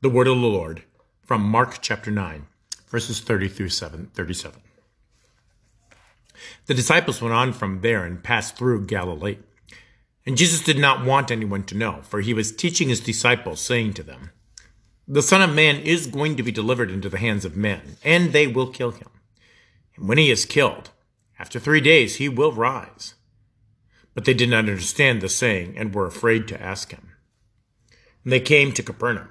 The word of the Lord from Mark chapter 9, verses 30 through 7, 37. The disciples went on from there and passed through Galilee. And Jesus did not want anyone to know, for he was teaching his disciples, saying to them, The Son of Man is going to be delivered into the hands of men, and they will kill him. And when he is killed, after three days he will rise. But they did not understand the saying and were afraid to ask him. And they came to Capernaum.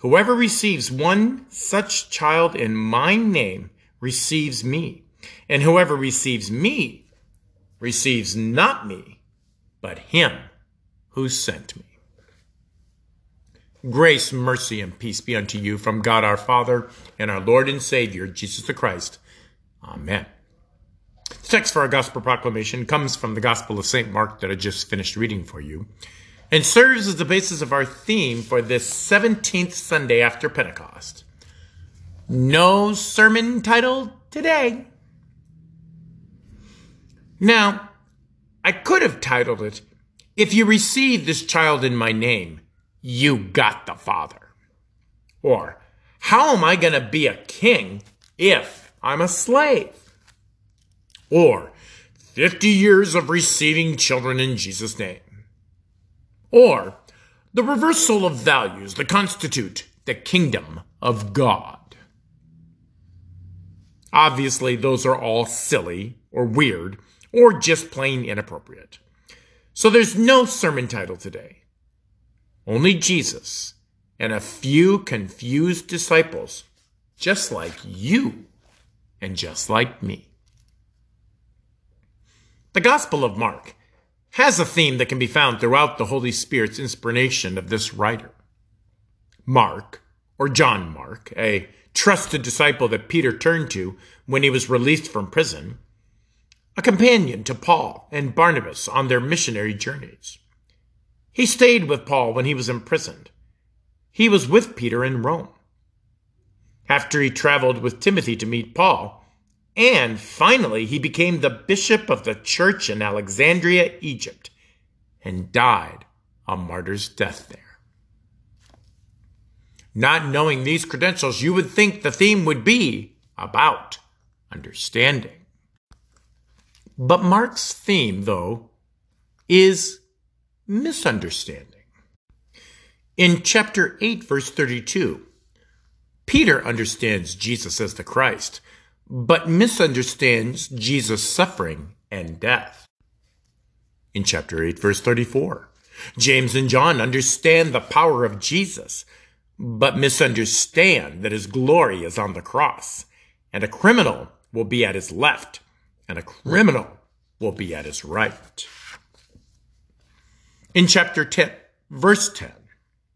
Whoever receives one such child in my name receives me, and whoever receives me receives not me, but him who sent me. Grace, mercy, and peace be unto you from God our Father and our Lord and Savior, Jesus the Christ. Amen. The text for our gospel proclamation comes from the Gospel of St. Mark that I just finished reading for you and serves as the basis of our theme for this 17th Sunday after Pentecost. No sermon title today. Now, I could have titled it, If You Receive This Child in My Name, You Got the Father. Or, How Am I Going to Be a King if I'm a Slave? Or, 50 Years of Receiving Children in Jesus' Name. Or, the reversal of values that constitute the kingdom of God. Obviously, those are all silly or weird or just plain inappropriate. So there's no sermon title today. Only Jesus and a few confused disciples, just like you and just like me. The Gospel of Mark has a theme that can be found throughout the Holy Spirit's inspiration of this writer. Mark, or John Mark, a trusted disciple that Peter turned to when he was released from prison, a companion to Paul and Barnabas on their missionary journeys. He stayed with Paul when he was imprisoned. He was with Peter in Rome. After he traveled with Timothy to meet Paul, and finally he became the bishop of the church in Alexandria, Egypt, and died a martyr's death there. Not knowing these credentials, you would think the theme would be about understanding. But Mark's theme, though, is misunderstanding. In chapter 8, verse 32, Peter understands Jesus as the Christ, but misunderstands Jesus' suffering and death. In chapter 8, verse 34, James and John understand the power of Jesus, but misunderstand that his glory is on the cross, and a criminal will be at his left, and a criminal will be at his right. In chapter 10, verse 10,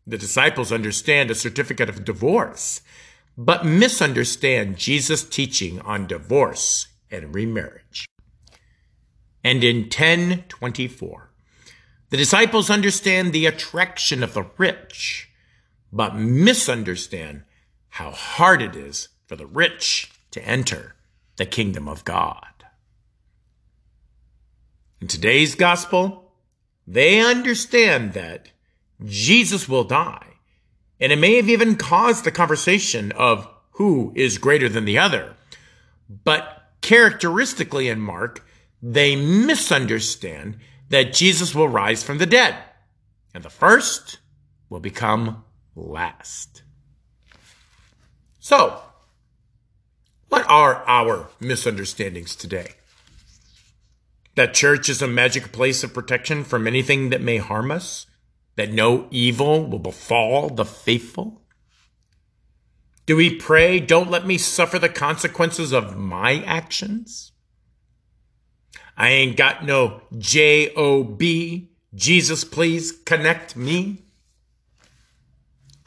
the disciples understand a certificate of divorce, but misunderstand Jesus' teaching on divorce and remarriage. And in 1024, the disciples understand the attraction of the rich, but misunderstand how hard it is for the rich to enter the kingdom of God. In today's gospel, they understand that Jesus will die, and it may have even caused the conversation of who is greater than the other. But characteristically in Mark, they misunderstand that Jesus will rise from the dead, and the first will become last. So, what are our misunderstandings today? That church is a magic place of protection from anything that may harm us? That no evil will befall the faithful? Do we pray, don't let me suffer the consequences of my actions? I ain't got no J O B. Jesus, please connect me.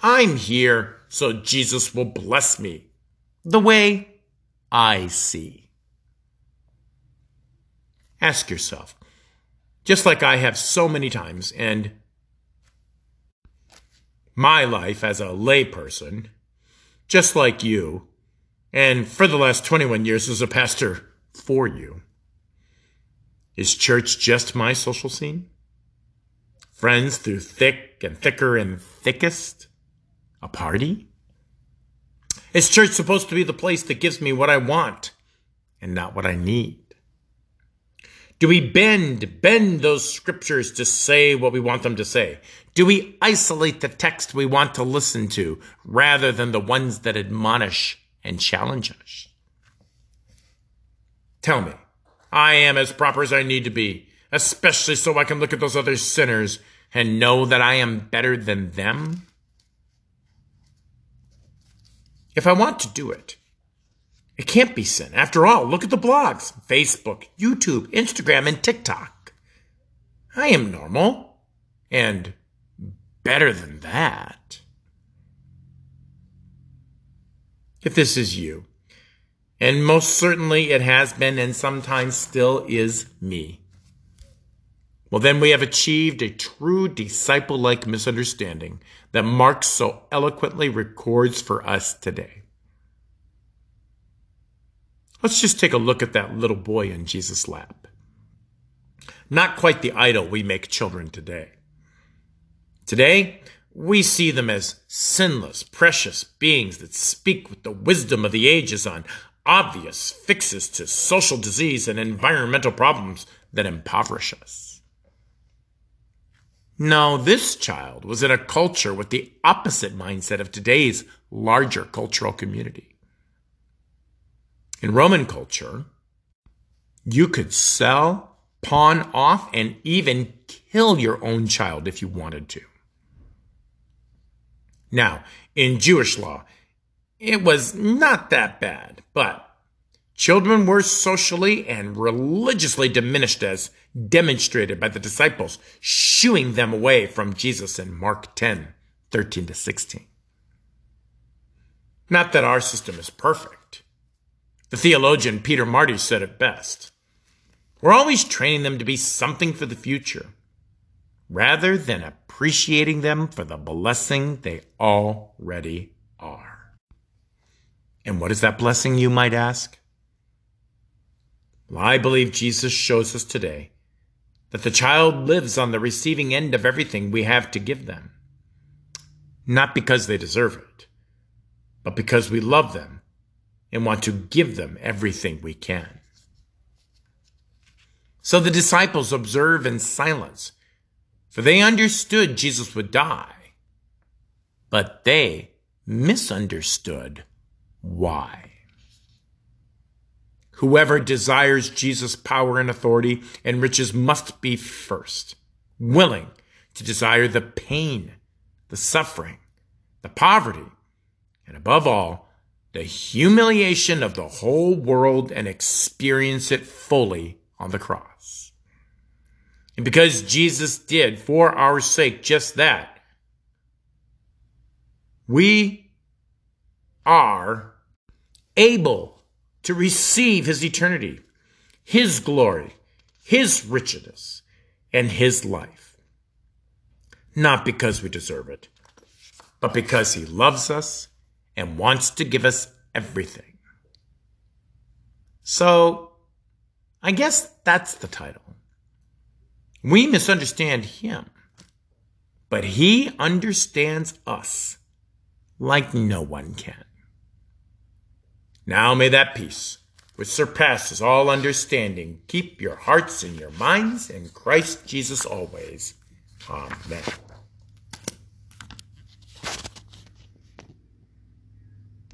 I'm here so Jesus will bless me the way I see. Ask yourself, just like I have so many times, and my life as a layperson, just like you, and for the last 21 years as a pastor for you. Is church just my social scene? Friends through thick and thicker and thickest? A party? Is church supposed to be the place that gives me what I want and not what I need? Do we bend, bend those scriptures to say what we want them to say? Do we isolate the text we want to listen to rather than the ones that admonish and challenge us? Tell me, I am as proper as I need to be, especially so I can look at those other sinners and know that I am better than them? If I want to do it, it can't be sin. After all, look at the blogs Facebook, YouTube, Instagram, and TikTok. I am normal and better than that. If this is you, and most certainly it has been and sometimes still is me, well, then we have achieved a true disciple like misunderstanding that Mark so eloquently records for us today. Let's just take a look at that little boy in Jesus' lap. Not quite the idol we make children today. Today, we see them as sinless, precious beings that speak with the wisdom of the ages on obvious fixes to social disease and environmental problems that impoverish us. No, this child was in a culture with the opposite mindset of today's larger cultural community. In Roman culture, you could sell, pawn off, and even kill your own child if you wanted to. Now, in Jewish law, it was not that bad, but children were socially and religiously diminished as demonstrated by the disciples shooing them away from Jesus in Mark 10, 13 to 16. Not that our system is perfect. The theologian Peter Marty said it best. We're always training them to be something for the future, rather than appreciating them for the blessing they already are. And what is that blessing, you might ask? Well, I believe Jesus shows us today that the child lives on the receiving end of everything we have to give them. Not because they deserve it, but because we love them and want to give them everything we can. So the disciples observe in silence, for they understood Jesus would die, but they misunderstood why. Whoever desires Jesus' power and authority and riches must be first, willing to desire the pain, the suffering, the poverty, and above all, the humiliation of the whole world and experience it fully on the cross. And because Jesus did for our sake just that, we are able to receive his eternity, his glory, his richness, and his life. Not because we deserve it, but because he loves us and wants to give us everything. So, I guess that's the title. We misunderstand him, but he understands us like no one can. Now may that peace, which surpasses all understanding, keep your hearts and your minds in Christ Jesus always. Amen.